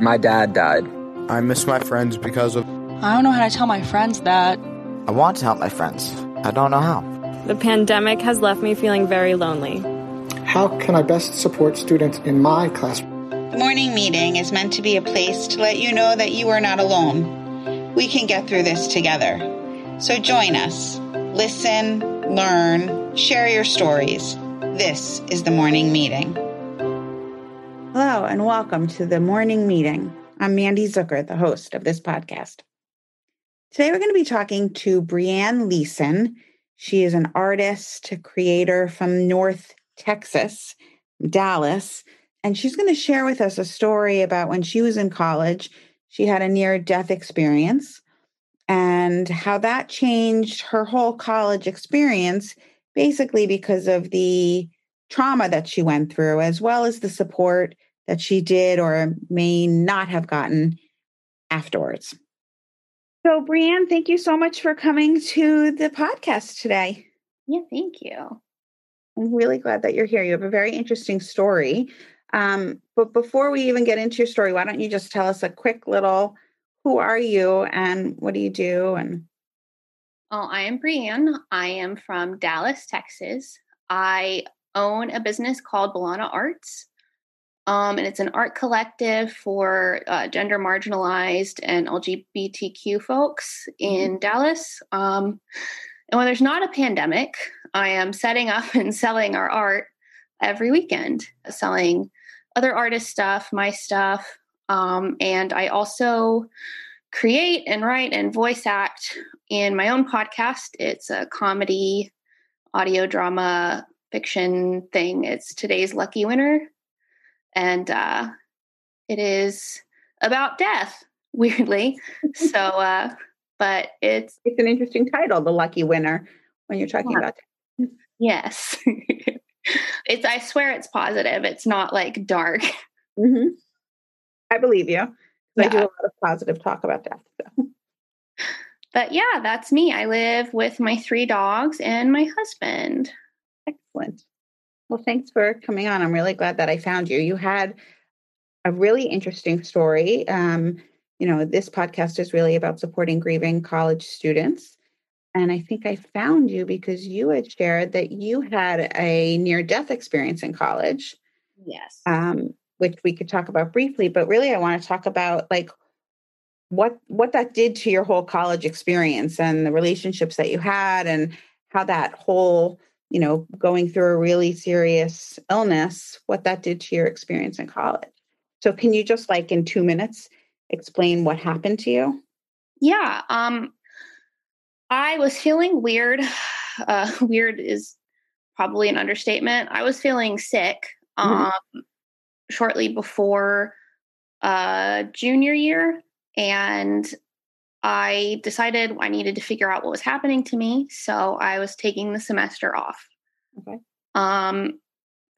My dad died. I miss my friends because of. I don't know how to tell my friends that. I want to help my friends. I don't know how. The pandemic has left me feeling very lonely. How can I best support students in my class? The morning meeting is meant to be a place to let you know that you are not alone. We can get through this together. So join us. Listen, learn, share your stories. This is the morning meeting. And welcome to the morning meeting. I'm Mandy Zucker, the host of this podcast. Today, we're going to be talking to Brianne Leeson. She is an artist, a creator from North Texas, Dallas, and she's going to share with us a story about when she was in college. She had a near death experience and how that changed her whole college experience, basically because of the trauma that she went through, as well as the support that she did or may not have gotten afterwards. So, Brianne, thank you so much for coming to the podcast today. Yeah, thank you. I'm really glad that you're here. You have a very interesting story. Um, but before we even get into your story, why don't you just tell us a quick little who are you and what do you do? And well, I am Brianne. I am from Dallas, Texas. I own a business called Balana Arts. Um, and it's an art collective for uh, gender marginalized and LGBTQ folks in mm-hmm. Dallas. Um, and when there's not a pandemic, I am setting up and selling our art every weekend, selling other artist stuff, my stuff. Um, and I also create and write and voice act in my own podcast. It's a comedy, audio drama, fiction thing. It's today's lucky winner. And uh, it is about death, weirdly. so, uh, but it's it's an interesting title, The Lucky Winner, when you're talking yeah. about death. Yes. it's I swear it's positive. It's not like dark. Mm-hmm. I believe you. Yeah. I do a lot of positive talk about death. So. But yeah, that's me. I live with my three dogs and my husband. Excellent. Well, thanks for coming on. I'm really glad that I found you. You had a really interesting story. Um, you know, this podcast is really about supporting grieving college students. And I think I found you because you had shared that you had a near death experience in college. Yes. Um, which we could talk about briefly, but really I want to talk about like what what that did to your whole college experience and the relationships that you had and how that whole you know, going through a really serious illness, what that did to your experience in college. So, can you just like in two minutes explain what happened to you? Yeah. Um, I was feeling weird. Uh, weird is probably an understatement. I was feeling sick mm-hmm. um, mm-hmm. shortly before uh, junior year. And I decided I needed to figure out what was happening to me. So I was taking the semester off. Okay. Um,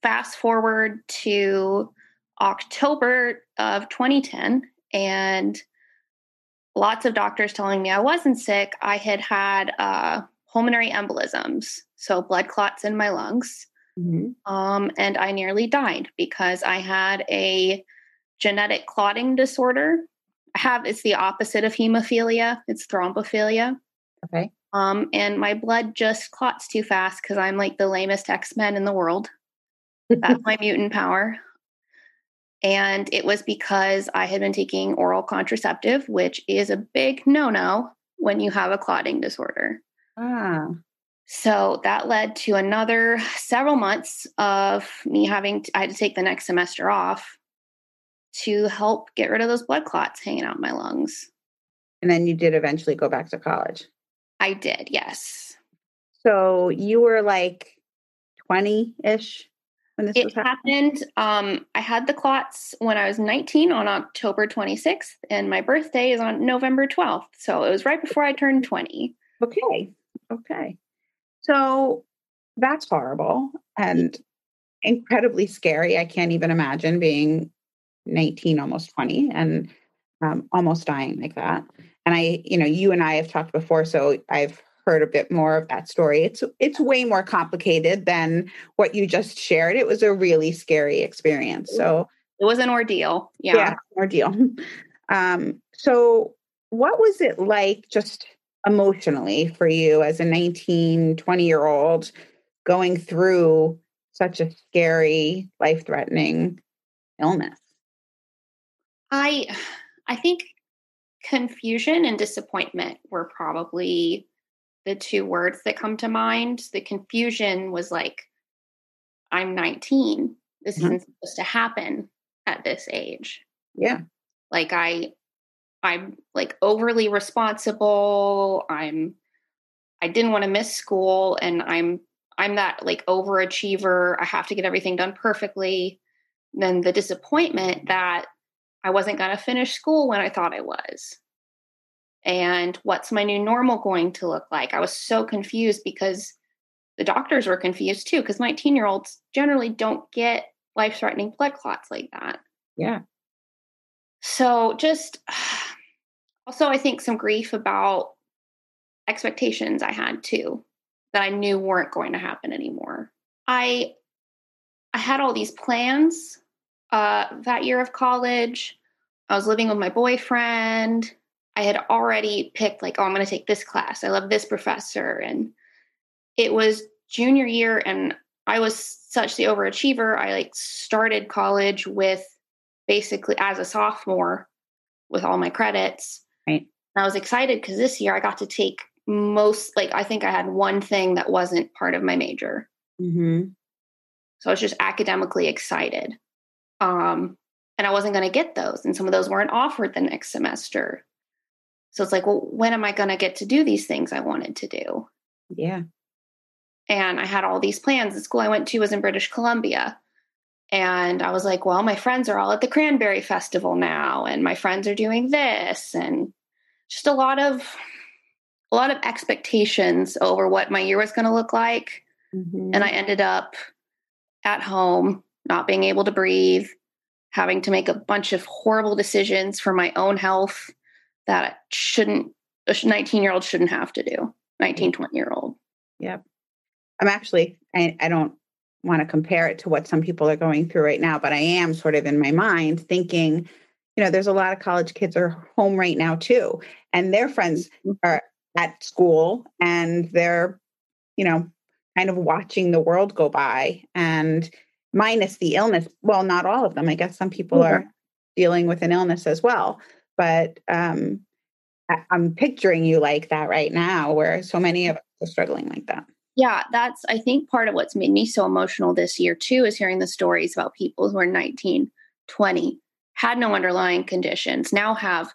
fast forward to October of 2010, and lots of doctors telling me I wasn't sick. I had had uh, pulmonary embolisms, so blood clots in my lungs. Mm-hmm. Um, and I nearly died because I had a genetic clotting disorder have it's the opposite of hemophilia. It's thrombophilia. Okay. Um, and my blood just clots too fast because I'm like the lamest X Men in the world. That's my mutant power. And it was because I had been taking oral contraceptive, which is a big no no when you have a clotting disorder. Ah. So that led to another several months of me having, to, I had to take the next semester off to help get rid of those blood clots hanging out in my lungs. And then you did eventually go back to college. I did, yes. So you were like 20 ish when this it happened. Um, I had the clots when I was 19 on October 26th, and my birthday is on November 12th. So it was right before I turned 20. Okay. Okay. So that's horrible and incredibly scary. I can't even imagine being 19, almost 20, and um, almost dying like that. And I, you know, you and I have talked before, so I've heard a bit more of that story. It's it's way more complicated than what you just shared. It was a really scary experience. So it was an ordeal. Yeah. yeah ordeal. Um, so what was it like just emotionally for you as a 19, 20 year old going through such a scary, life threatening illness? I I think confusion and disappointment were probably the two words that come to mind. The confusion was like, I'm 19. This mm-hmm. isn't supposed to happen at this age. Yeah. Like I I'm like overly responsible. I'm I didn't want to miss school and I'm I'm that like overachiever. I have to get everything done perfectly. Then the disappointment that I wasn't going to finish school when I thought I was. And what's my new normal going to look like? I was so confused because the doctors were confused too, because 19 year olds generally don't get life threatening blood clots like that. Yeah. So just also, I think some grief about expectations I had too that I knew weren't going to happen anymore. I I had all these plans uh, that year of college. I was living with my boyfriend. I had already picked like, oh, I'm going to take this class. I love this professor, and it was junior year, and I was such the overachiever. I like started college with basically as a sophomore with all my credits. Right. And I was excited because this year I got to take most like I think I had one thing that wasn't part of my major. Mm-hmm. So I was just academically excited. Um, and I wasn't going to get those, and some of those weren't offered the next semester. So it's like, well, when am I going to get to do these things I wanted to do? Yeah. And I had all these plans. The school I went to was in British Columbia. And I was like, well, my friends are all at the Cranberry Festival now, and my friends are doing this, and just a lot of a lot of expectations over what my year was going to look like. Mm-hmm. And I ended up at home, not being able to breathe, having to make a bunch of horrible decisions for my own health that shouldn't, a 19 year old shouldn't have to do, 19, 20 year old. Yep. I'm actually, I, I don't want to compare it to what some people are going through right now, but I am sort of in my mind thinking, you know, there's a lot of college kids are home right now too, and their friends mm-hmm. are at school and they're, you know, kind of watching the world go by and minus the illness. Well, not all of them. I guess some people mm-hmm. are dealing with an illness as well. But um, I, I'm picturing you like that right now, where so many of us are struggling like that. Yeah, that's, I think, part of what's made me so emotional this year, too, is hearing the stories about people who are 19, 20, had no underlying conditions, now have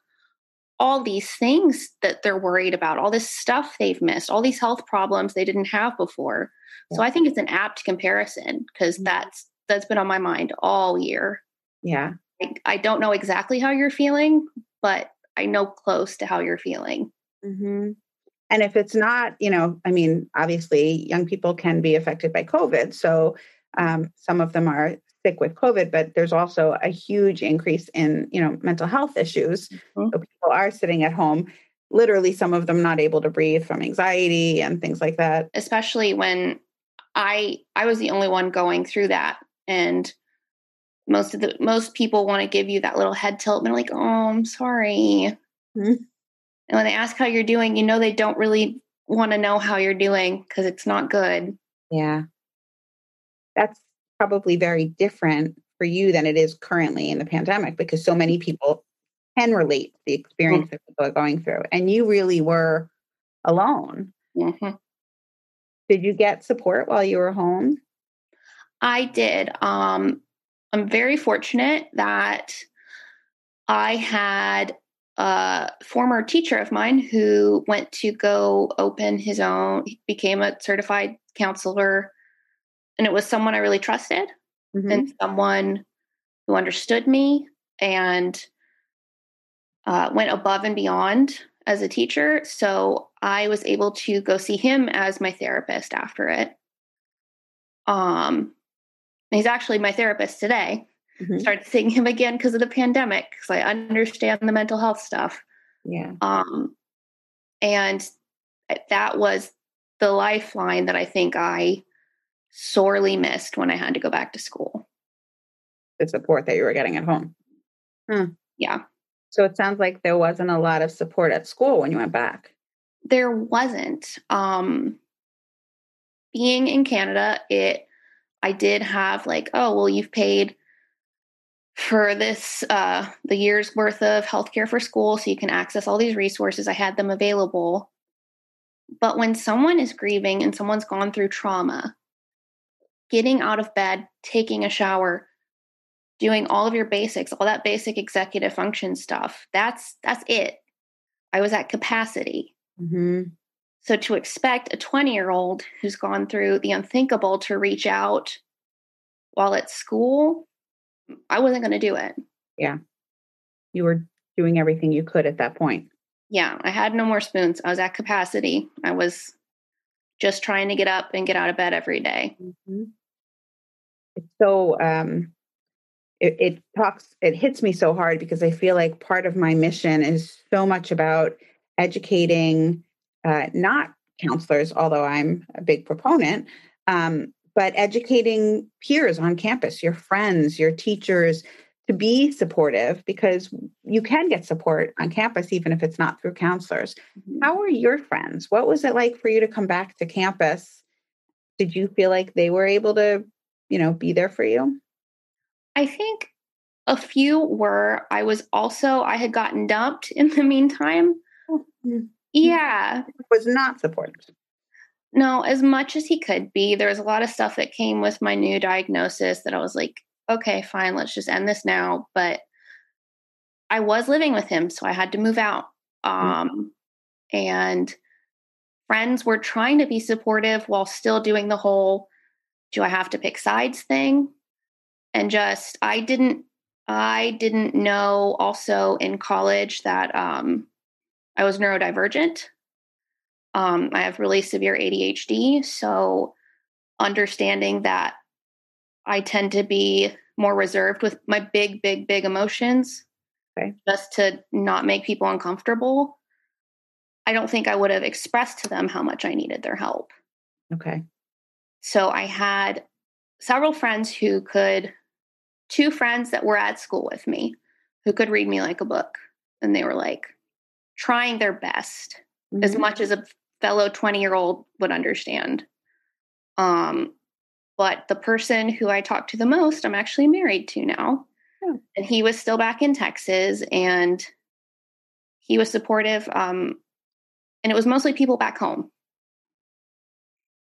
all these things that they're worried about, all this stuff they've missed, all these health problems they didn't have before. So I think it's an apt comparison because mm-hmm. that's that's been on my mind all year. Yeah. I, I, don't know exactly how you're feeling, but I know close to how you're feeling. Mm-hmm. And if it's not, you know, I mean, obviously, young people can be affected by COVID. So um, some of them are sick with COVID, but there's also a huge increase in, you know, mental health issues. Mm-hmm. So people are sitting at home, literally some of them not able to breathe from anxiety and things like that. Especially when I I was the only one going through that. And most of the most people want to give you that little head tilt and they're like, oh, I'm sorry. Mm-hmm. And when they ask how you're doing, you know they don't really want to know how you're doing because it's not good. Yeah. That's probably very different for you than it is currently in the pandemic because so many people can relate to the experience mm-hmm. that people are going through. And you really were alone. Mm-hmm. Did you get support while you were home? I did. Um, I'm very fortunate that I had a former teacher of mine who went to go open his own, he became a certified counselor and it was someone I really trusted mm-hmm. and someone who understood me and uh, went above and beyond as a teacher. So I was able to go see him as my therapist after it. Um, he's actually my therapist today. Mm-hmm. Started seeing him again because of the pandemic because I understand the mental health stuff. Yeah. Um, and that was the lifeline that I think I sorely missed when I had to go back to school. the support that you were getting at home. Hmm. Yeah. So it sounds like there wasn't a lot of support at school when you went back. There wasn't. Um, being in Canada, it I did have like, oh well, you've paid for this uh, the year's worth of healthcare for school, so you can access all these resources. I had them available. But when someone is grieving and someone's gone through trauma, getting out of bed, taking a shower, doing all of your basics, all that basic executive function stuff, that's that's it. I was at capacity. Mm-hmm. So to expect a 20 year old who's gone through the unthinkable to reach out while at school, I wasn't going to do it. Yeah. You were doing everything you could at that point. Yeah. I had no more spoons. I was at capacity. I was just trying to get up and get out of bed every day. Mm-hmm. It's so, um, it, it talks, it hits me so hard because I feel like part of my mission is so much about educating uh, not counselors, although I'm a big proponent, um, but educating peers on campus, your friends, your teachers, to be supportive because you can get support on campus even if it's not through counselors. Mm-hmm. How were your friends? What was it like for you to come back to campus? Did you feel like they were able to, you know, be there for you? I think a few were. I was also I had gotten dumped in the meantime. Mm-hmm. Yeah. Was not supportive. No, as much as he could be. There was a lot of stuff that came with my new diagnosis that I was like, okay, fine, let's just end this now. But I was living with him, so I had to move out. Mm. Um, mm-hmm. And friends were trying to be supportive while still doing the whole do I have to pick sides thing? And just, I didn't, I didn't know also in college that um, I was neurodivergent. Um, I have really severe ADHD. So, understanding that I tend to be more reserved with my big, big, big emotions okay. just to not make people uncomfortable. I don't think I would have expressed to them how much I needed their help. Okay. So, I had several friends who could, two friends that were at school with me who could read me like a book. And they were like trying their best mm-hmm. as much as a fellow 20 year old would understand. Um, but the person who I talked to the most, I'm actually married to now. Oh. And he was still back in Texas and he was supportive. Um, and it was mostly people back home.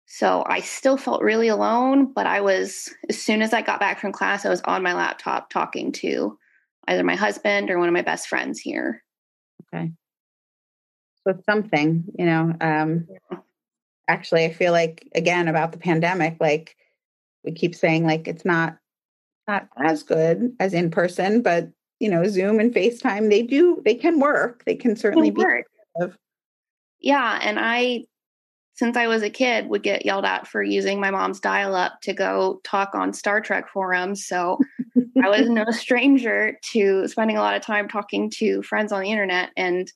So I still felt really alone, but I was, as soon as I got back from class, I was on my laptop talking to either my husband or one of my best friends here. Okay with something, you know. Um, actually, I feel like again about the pandemic, like we keep saying, like it's not not as good as in person, but you know, Zoom and FaceTime, they do they can work. They can certainly be. Effective. Yeah, and I since I was a kid, would get yelled at for using my mom's dial up to go talk on Star Trek forums. So I was no stranger to spending a lot of time talking to friends on the internet. And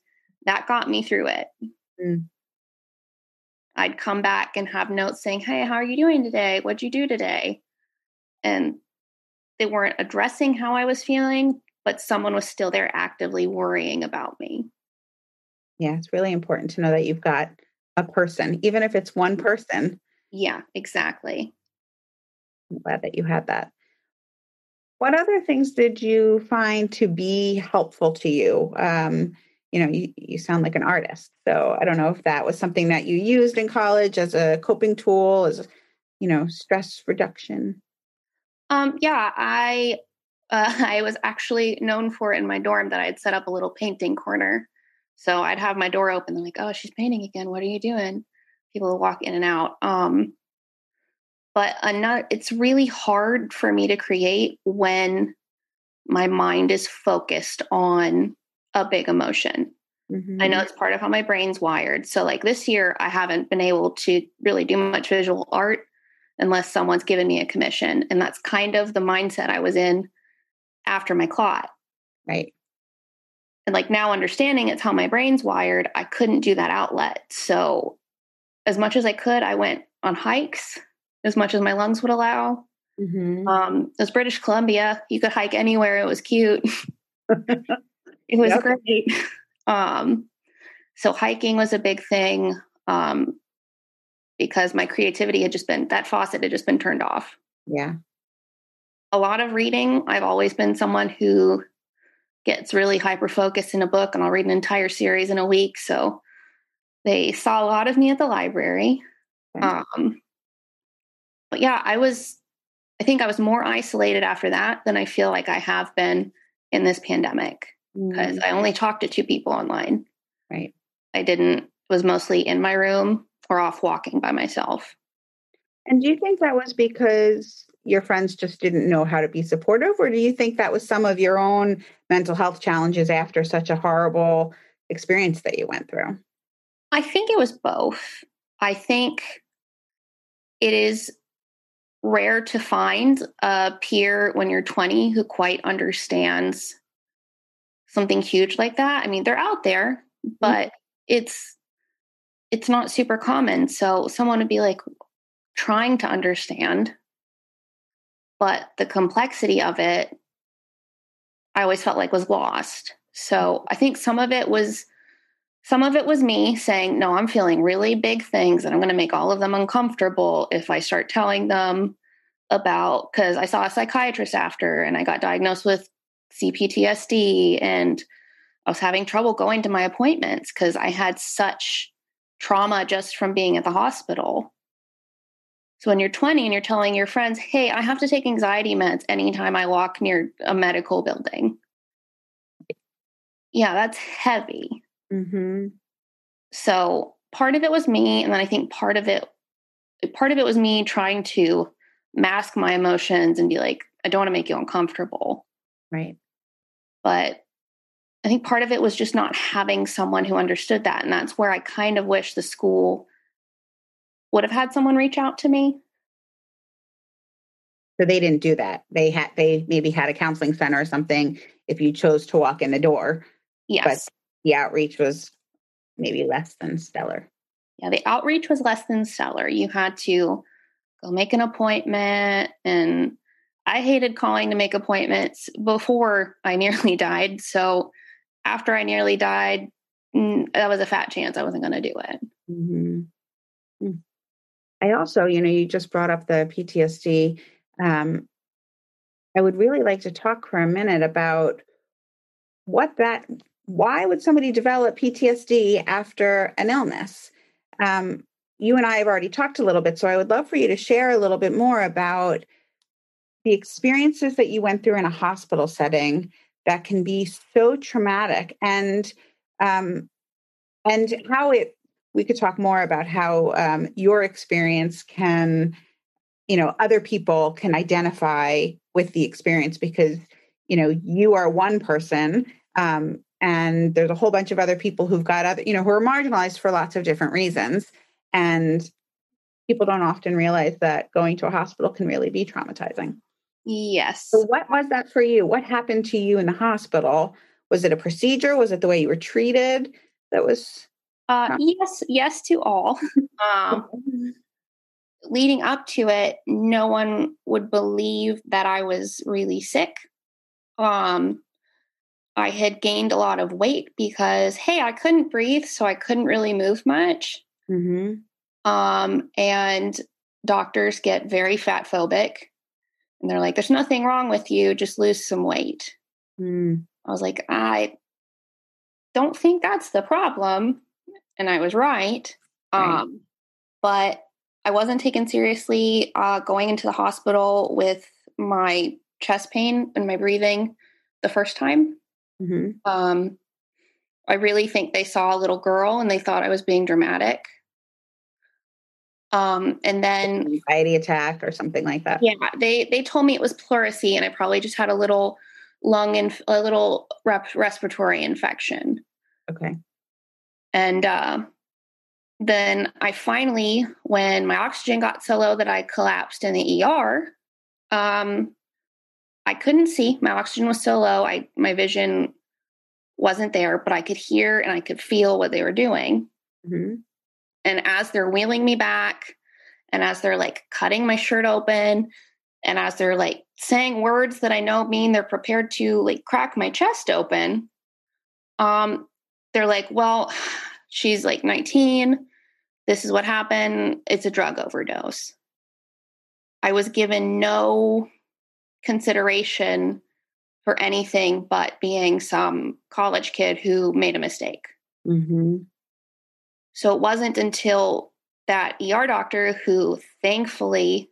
that got me through it. Mm. I'd come back and have notes saying, Hey, how are you doing today? What'd you do today? And they weren't addressing how I was feeling, but someone was still there actively worrying about me. Yeah, it's really important to know that you've got a person, even if it's one person. Yeah, exactly. I'm glad that you had that. What other things did you find to be helpful to you? Um, you know you, you sound like an artist. So i don't know if that was something that you used in college as a coping tool as you know stress reduction. Um yeah i uh, i was actually known for in my dorm that i'd set up a little painting corner. So i'd have my door open they're like oh she's painting again. What are you doing? People walk in and out um but another it's really hard for me to create when my mind is focused on a big emotion. Mm-hmm. I know it's part of how my brain's wired. So, like this year, I haven't been able to really do much visual art unless someone's given me a commission. And that's kind of the mindset I was in after my clot. Right. And like now understanding it's how my brain's wired, I couldn't do that outlet. So, as much as I could, I went on hikes as much as my lungs would allow. Mhm. Um, it was British Columbia. You could hike anywhere. It was cute. it was Yep. great. Um, so hiking was a big thing um, because my creativity had just been that faucet had just been turned off. Yeah. A lot of reading. I've always been someone who gets really hyper focused in a book, and I'll read an entire series in a week. So they saw a lot of me at the library. Um, but yeah, I was. I think I was more isolated after that than I feel like I have been in this pandemic because Mm, I only talked to two people online. Right. I didn't was mostly in my room or off walking by myself. And do you think that was because your friends just didn't know how to be supportive, or do you think that was some of your own mental health challenges after such a horrible experience that you went through? I think it was both. I think it is rare to find a peer when you're 20 who quite understands something huge like that. I mean, they're out there, mm-hmm. but it's it's not super common. So someone would be like trying to understand, but the complexity of it I always felt like was lost. So mm-hmm. I think some of it was some of it was me saying, no, I'm feeling really big things and I'm going to make all of them uncomfortable if I start telling them about, because I saw a psychiatrist after and I got diagnosed with CPTSD and I was having trouble going to my appointments because I had such trauma just from being at the hospital. So when you're 20 and you're telling your friends, hey, I have to take anxiety meds anytime I walk near a medical building. Yeah, that's heavy. Mm-hmm. So part of it was me, and then I think part of it, part of it was me trying to mask my emotions and be like, I don't want to make you uncomfortable. Right. But I think part of it was just not having someone who understood that, and that's where I kind of wish the school would have had someone reach out to me. So they didn't do that. They had they maybe had a counseling center or something if you chose to walk in the door. Yes. But the outreach was maybe less than stellar. Yeah, the outreach was less than stellar. You had to go make an appointment. And I hated calling to make appointments before I nearly died. So after I nearly died, mm, that was a fat chance I wasn't going to do it. Mm-hmm. I also, you know, you just brought up the PTSD. Um, I would really like to talk for a minute about what that, why would somebody develop PTSD after an illness? Um, you and I have already talked a little bit, so I would love for you to share a little bit more about the experiences that you went through in a hospital setting that can be so traumatic and um, and how it we could talk more about how um, your experience can you know other people can identify with the experience because you know you are one person um, and there's a whole bunch of other people who've got other you know who are marginalized for lots of different reasons and people don't often realize that going to a hospital can really be traumatizing Yes. so what was that for you what happened to you in the hospital was it a procedure was it the way you were treated that was Uh, yes, yes to all. Um, leading up to it, no one would believe that I was really sick. Um, I had gained a lot of weight because, hey, I couldn't breathe, so I couldn't really move much. mm-hmm. Um, and doctors get very fat phobic and they're like, there's nothing wrong with you, just lose some weight. mm I was like, I don't think that's the problem. And I was right. Right. Um, but I wasn't taken seriously uh, going into the hospital with my chest pain and my breathing the first time. hmm Um, I really think they saw a little girl and they thought I was being dramatic. Um, and then anxiety attack or something like that yeah, they they told me it was pleurisy, and I probably just had a little lung and a little rep- respiratory infection. okay And uh, then I finally, when my oxygen got so low that I collapsed in the ER, um, I couldn't see. My oxygen was so low. I my vision wasn't there, but I could hear and I could feel what they were doing. hmm And as they're wheeling me back, and as they're like cutting my shirt open And as they're like saying words that I know mean they're prepared to like crack my chest open, um, they're like, well, she's like 19. This is what happened. It's a drug overdose. I was given no consideration for anything but being some college kid who made a mistake. Mm-hmm. So it wasn't until that ER doctor, who thankfully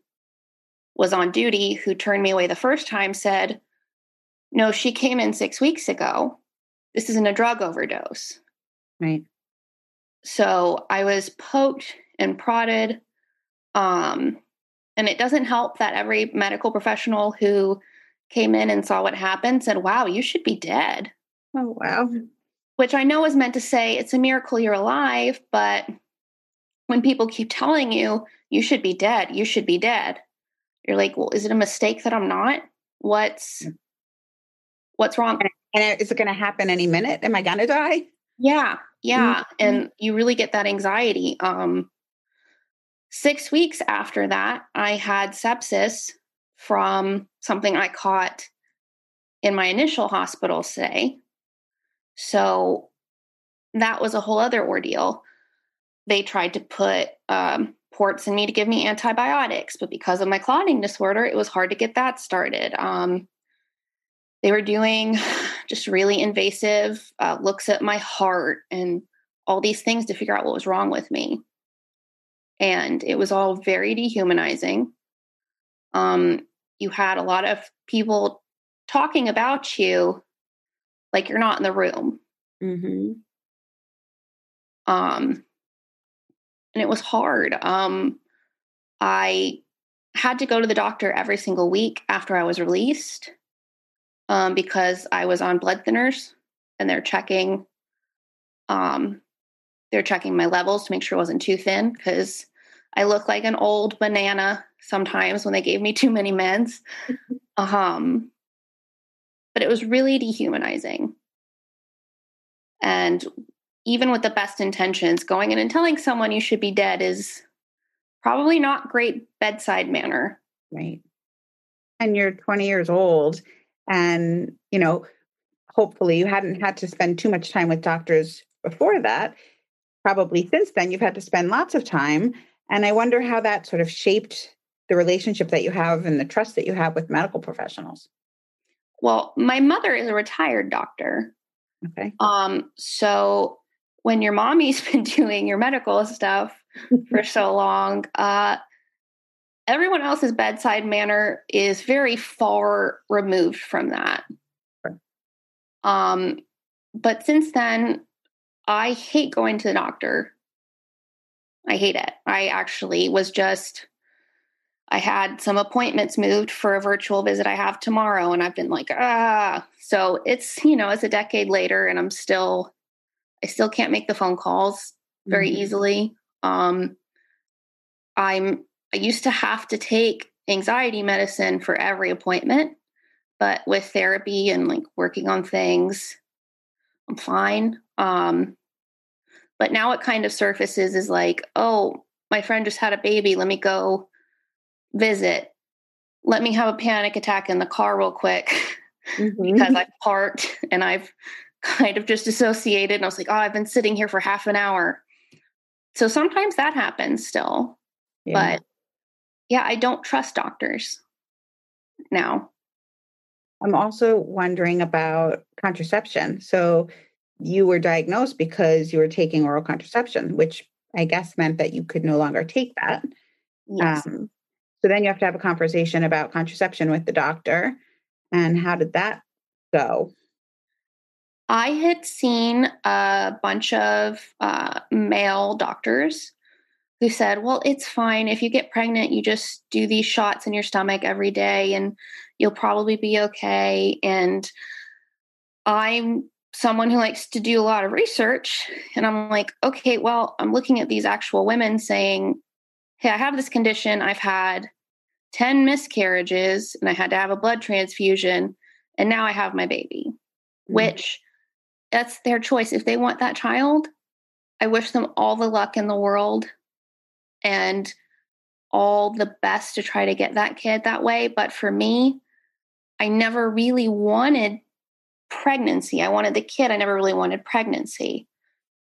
was on duty, who turned me away the first time, said, No, she came in six weeks ago. This isn't a drug overdose. Right. So I was poked and prodded. Um, and it doesn't help that every medical professional who came in and saw what happened said, Wow, you should be dead. Oh, wow. Which I know is meant to say it's a miracle you're alive, but when people keep telling you, you should be dead, you should be dead, you're like, Well, is it a mistake that I'm not? What's what's wrong? And is it going to happen any minute? Am I going to die? Yeah, yeah. Mm-hmm. And you really get that anxiety. Um, six weeks after that, I had sepsis from something I caught in my initial hospital stay. So that was a whole other ordeal. They tried to put um, ports in me to give me antibiotics, but because of my clotting disorder, it was hard to get that started. Um, they were doing just really invasive uh, looks at my heart and all these things to figure out what was wrong with me. And it was all very dehumanizing. Um, you had a lot of people talking about you like you're not in the room. Mm-hmm. Um, and it was hard. Um, I had to go to the doctor every single week after I was released um, because I was on blood thinners and they're checking um, they're checking my levels to make sure it wasn't too thin because I look like an old banana sometimes when they gave me too many meds. um, but it was really dehumanizing. And even with the best intentions, going in and telling someone you should be dead is probably not great bedside manner. Right. And you're 20 years old and, you know, hopefully you hadn't had to spend too much time with doctors before that. Probably since then, you've had to spend lots of time. And I wonder how that sort of shaped the relationship that you have and the trust that you have with medical professionals. Well, my mother is a retired doctor. Okay. Um, so when your mommy's been doing your medical stuff for so long, uh, everyone else's bedside manner is very far removed from that. Right. Um, but since then, I hate going to the doctor. I hate it. I actually was just, I had some appointments moved for a virtual visit I have tomorrow, and I've been like, ah. So it's, you know, it's a decade later, and I'm still, I still can't make the phone calls very mm-hmm. easily. Um, I'm I used to have to take anxiety medicine for every appointment, but with therapy and like working on things, I'm fine. Um, but now it kind of surfaces is like, oh, my friend just had a baby. Let me go visit. Let me have a panic attack in the car real quick mm-hmm. because I parked and I've kind of just associated. And I was like, oh, I've been sitting here for half an hour. So sometimes that happens still. Yeah. But yeah, I don't trust doctors now. I'm also wondering about contraception. So you were diagnosed because you were taking oral contraception, which I guess meant that you could no longer take that. Yes. Um, so then you have to have a conversation about contraception with the doctor. And how did that go? I had seen a bunch of uh, male doctors who said, Well, it's fine. If you get pregnant, you just do these shots in your stomach every day and you'll probably be okay. And I'm someone who likes to do a lot of research. And I'm like, okay, well, I'm looking at these actual women saying, Hey, I have this condition. I've had 10 miscarriages and I had to have a blood transfusion. And now I have my baby, mm-hmm. which that's their choice. If they want that child, I wish them all the luck in the world and all the best to try to get that kid that way. But for me, I never really wanted pregnancy. I wanted the kid. I never really wanted pregnancy.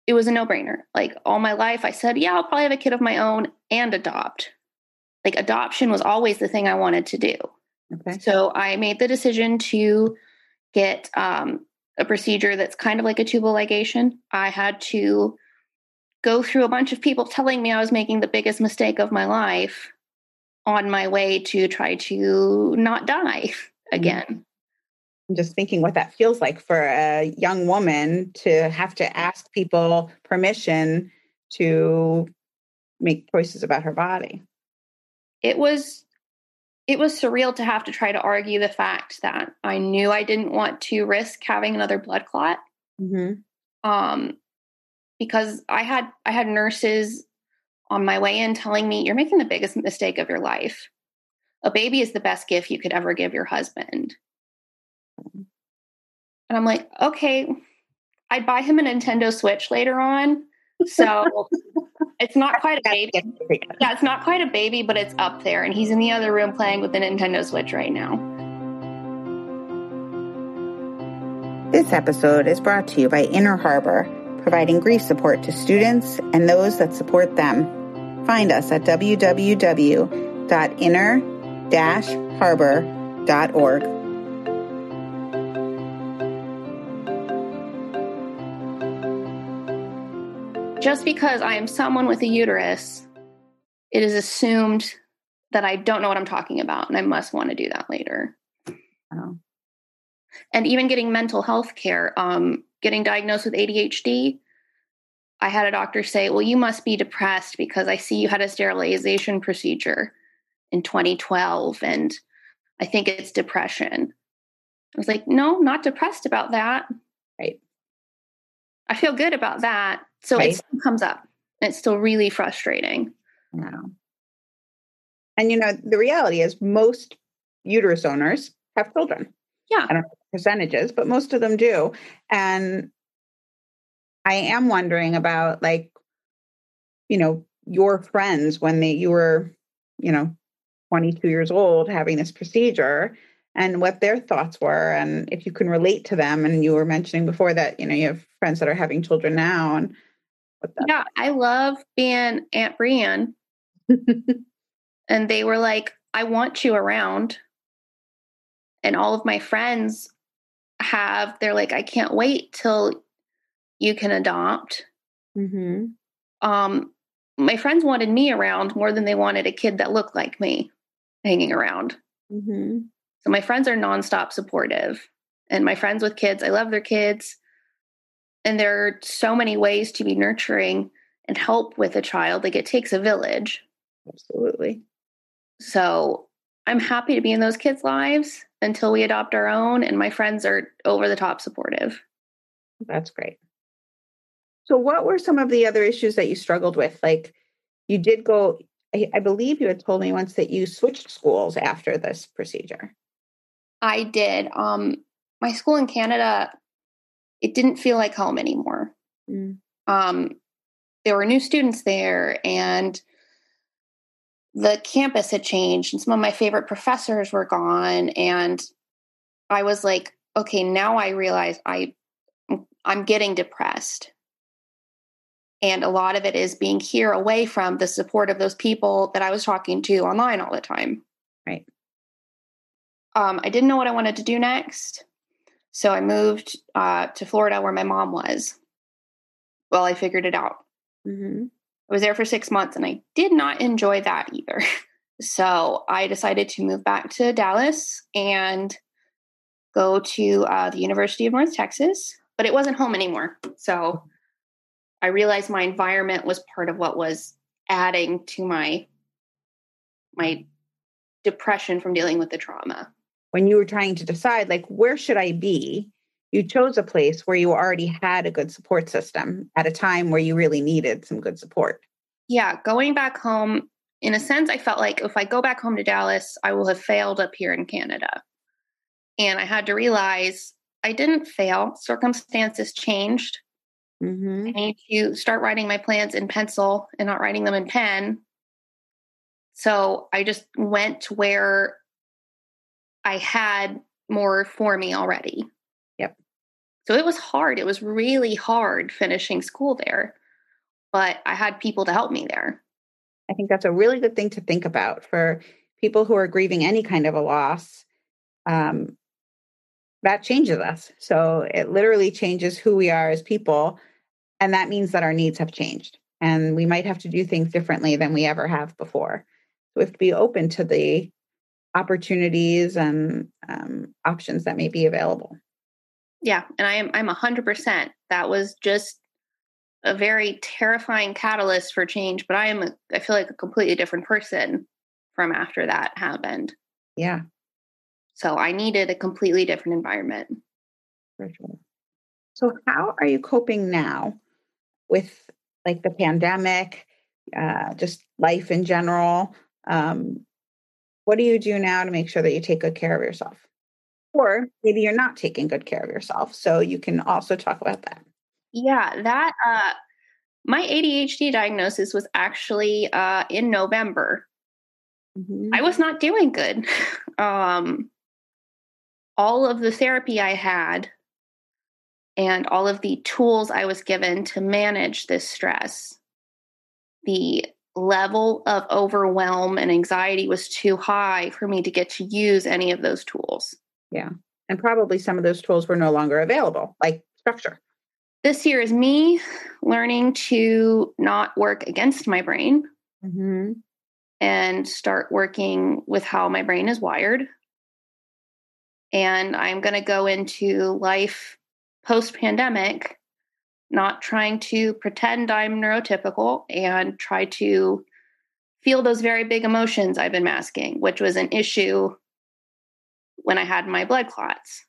It was a no brainer. Like all my life, I said, yeah, I'll probably have a kid of my own and adopt. Like adoption was always the thing I wanted to do. Okay. So I made the decision to get um, a procedure that's kind of like a tubal ligation. I had to go through a bunch of people telling me I was making the biggest mistake of my life on my way to try to not die again. I'm just thinking what that feels like for a young woman to have to ask people permission to make choices about her body. It was it was surreal to have to try to argue the fact that I knew I didn't want to risk having another blood clot. Mm-hmm. Um, because I had I had nurses on my way in telling me you're making the biggest mistake of your life. A baby is the best gift you could ever give your husband. And I'm like, okay, I'd buy him a Nintendo Switch later on. So it's not quite a baby. Yeah, it's not quite a baby, but it's up there. And he's in the other room playing with the Nintendo Switch right now. This episode is brought to you by Inner Harbor, providing grief support to students and those that support them. Find us at www.inner-harbor.org. just because I am someone with a uterus, it is assumed that I don't know what I'm talking about, and I must want to do that later. Oh. And even getting mental health care, um, getting diagnosed with ADHD, I had a doctor say, Well, you must be depressed because I see you had a sterilization procedure in 2012, and I think it's depression. I was like, No, not depressed about that. Right. I feel good about that. So Right. it still comes up. It's still really frustrating. No. And you know, the reality is most uterus owners have children. Yeah. I don't know percentages, but most of them do. And I am wondering about like, you know, your friends when they you were, you know, 22 years old having this procedure and what their thoughts were and if you can relate to them and you were mentioning before that you know you have friends that are having children now and Yeah, I love being Aunt Brianne. and they were like, I want you around. And all of my friends have, they're like, I can't wait till you can adopt. mm-hmm. Um, my friends wanted me around more than they wanted a kid that looked like me hanging around. Mm-hmm. So my friends are nonstop supportive. And my friends with kids, I love their kids. And there are so many ways to be nurturing and help with a child. Like it takes a village. Absolutely. So I'm happy to be in those kids' lives until we adopt our own. And my friends are over the top supportive. That's great. So, what were some of the other issues that you struggled with? Like, you did go, I, I believe you had told me once that you switched schools after this procedure. I did. Um, my school in Canada, it didn't feel like home anymore. Mm. um, there were new students there and the campus had changed and some of my favorite professors were gone and i was like okay now i realize i i'm getting depressed and a lot of it is being here away from the support of those people that i was talking to online all the time Right. Um, i didn't know what i wanted to do next so i moved uh, to florida where my mom was well i figured it out Mm-hmm. I was there for six months and I did not enjoy that either. So I decided to move back to Dallas and go to uh, the University of North Texas, but it wasn't home anymore. So I realized my environment was part of what was adding to my my depression from dealing with the trauma. When you were trying to decide, like, where should I be? You chose a place where you already had a good support system at a time where you really needed some good support. Yeah, going back home, in a sense, I felt like if I go back home to Dallas, I will have failed up here in Canada. And I had to realize I didn't fail. Circumstances changed. Mm-hmm. I need to start writing my plans in pencil and not writing them in pen. So I just went to where I had more for me already. Yep. So it was hard. It was really hard finishing school there, but I had people to help me there. I think that's a really good thing to think about for people who are grieving any kind of a loss. Um, that changes us. So it literally changes who we are as people. And that means that our needs have changed and we might have to do things differently than we ever have before. So we have to be open to the opportunities and um, options that may be available. Yeah, and I am I'm a hundred percent. That was just a very terrifying catalyst for change. But I am a, I feel like a completely different person from after that happened. Yeah. So I needed a completely different environment. For sure. So how are you coping now with like the pandemic, uh, just life in general? Um, what do you do now to make sure that you take good care of yourself? Or maybe you're not taking good care of yourself. So you can also talk about that. Yeah, that uh my ADHD diagnosis was actually uh in November. Mm-hmm. I was not doing good. um all of the therapy I had and all of the tools I was given to manage this stress, the level of overwhelm and anxiety was too high for me to get to use any of those tools. Yeah. And probably some of those tools were no longer available, like structure. This year is me learning to not work against my brain mm-hmm. and start working with how my brain is wired. And I'm going to go into life post pandemic not trying to pretend I'm neurotypical and try to feel those very big emotions I've been masking, which was an issue when I had my blood clots.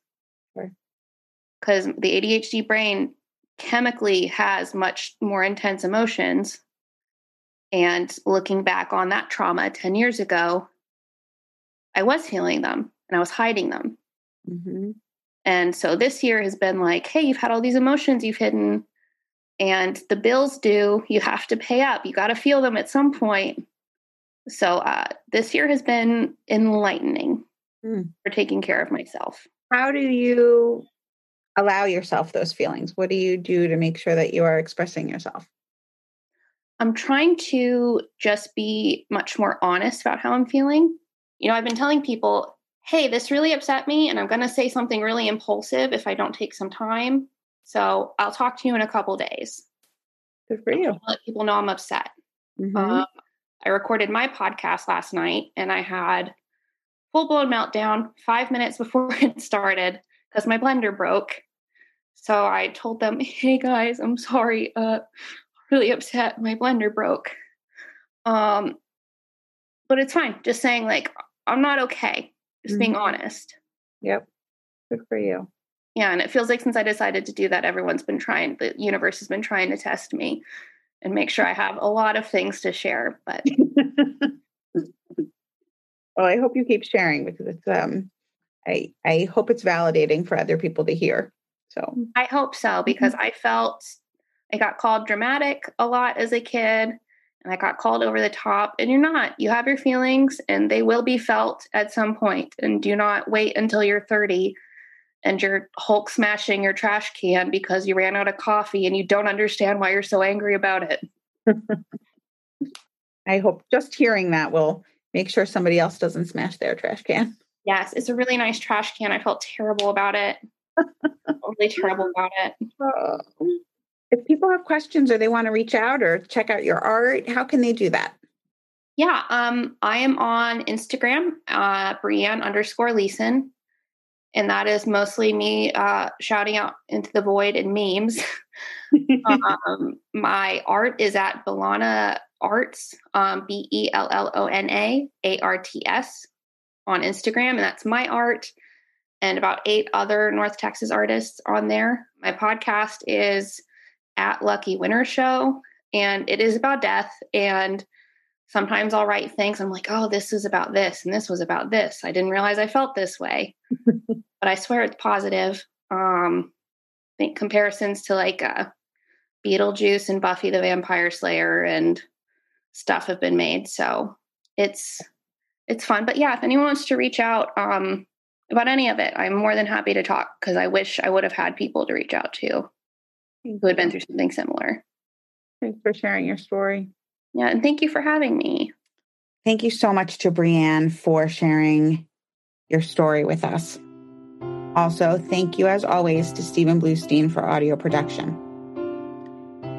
Because sure. the ADHD brain chemically has much more intense emotions. And looking back on that trauma 10 years ago, I was feeling them and I was hiding them. Mm-hmm. And so this year has been like, hey, you've had all these emotions you've hidden, and the bills due, you have to pay up. You got to feel them at some point. So uh, this year has been enlightening mm. for taking care of myself. How do you allow yourself those feelings? What do you do to make sure that you are expressing yourself? I'm trying to just be much more honest about how I'm feeling. You know, I've been telling people hey, this really upset me, and I'm going to say something really impulsive if I don't take some time. So I'll talk to you in a couple days. Good for you. Let people know I'm upset. Mm-hmm. Um, I recorded my podcast last night, and I had full blown meltdown five minutes before it started because my blender broke. So I told them, "Hey guys, I'm sorry. Uh, really upset. My blender broke." Um, but it's fine. Just saying, like, I'm not okay just mm-hmm. being honest. Yep. Good for you. Yeah. And it feels like since I decided to do that, everyone's been trying, the universe has been trying to test me and make sure I have a lot of things to share. But well, I hope you keep sharing because it's um I I hope it's validating for other people to hear. So I hope so because mm-hmm. I felt I got called dramatic a lot as a kid and I got called over the top. And you're not. You have your feelings and they will be felt at some point. And do not wait until you're 30 and you're Hulk smashing your trash can because you ran out of coffee and you don't understand why you're so angry about it. I hope just hearing that will make sure somebody else doesn't smash their trash can. Yes, it's a really nice trash can. I felt terrible about it. really terrible about it. Oh. If people have questions or they want to reach out or check out your art, how can they do that? Yeah, um, I am on Instagram, uh, Brianne underscore Leeson, and that is mostly me uh, shouting out into the void and memes. um, my art is at Bellona Arts, um, B E L L O N A A R T S on Instagram, and that's my art and about eight other North Texas artists on there. My podcast is at Lucky Winner Show, and it is about death. And sometimes I'll write things. I'm like, oh, this is about this, and this was about this. I didn't realize I felt this way, but I swear it's positive. Um, I think comparisons to like uh, Beetlejuice and Buffy the Vampire Slayer and stuff have been made. So it's it's fun. But yeah, if anyone wants to reach out um, about any of it, I'm more than happy to talk because I wish I would have had people to reach out to who had been through something similar. Thanks for sharing your story. Yeah, and thank you for having me. Thank you so much to Brianne for sharing your story with us. Also, thank you as always to Stephen Bluestein for audio production.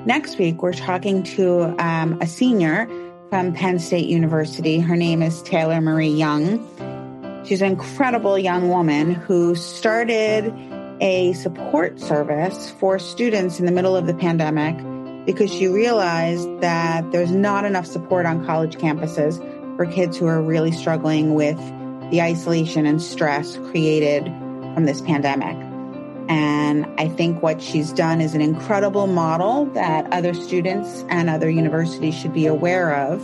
Next week, we're talking to um, a senior from Penn State University. Her name is Taylor Marie Young. She's an incredible young woman who started a support service for students in the middle of the pandemic because she realized that there's not enough support on college campuses for kids who are really struggling with the isolation and stress created from this pandemic. And I think what she's done is an incredible model that other students and other universities should be aware of.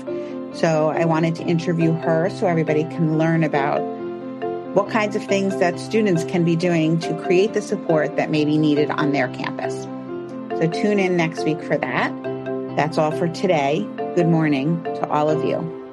So I wanted to interview her so everybody can learn about what kinds of things that students can be doing to create the support that may be needed on their campus. So tune in next week for that. That's all for today. Good morning to all of you.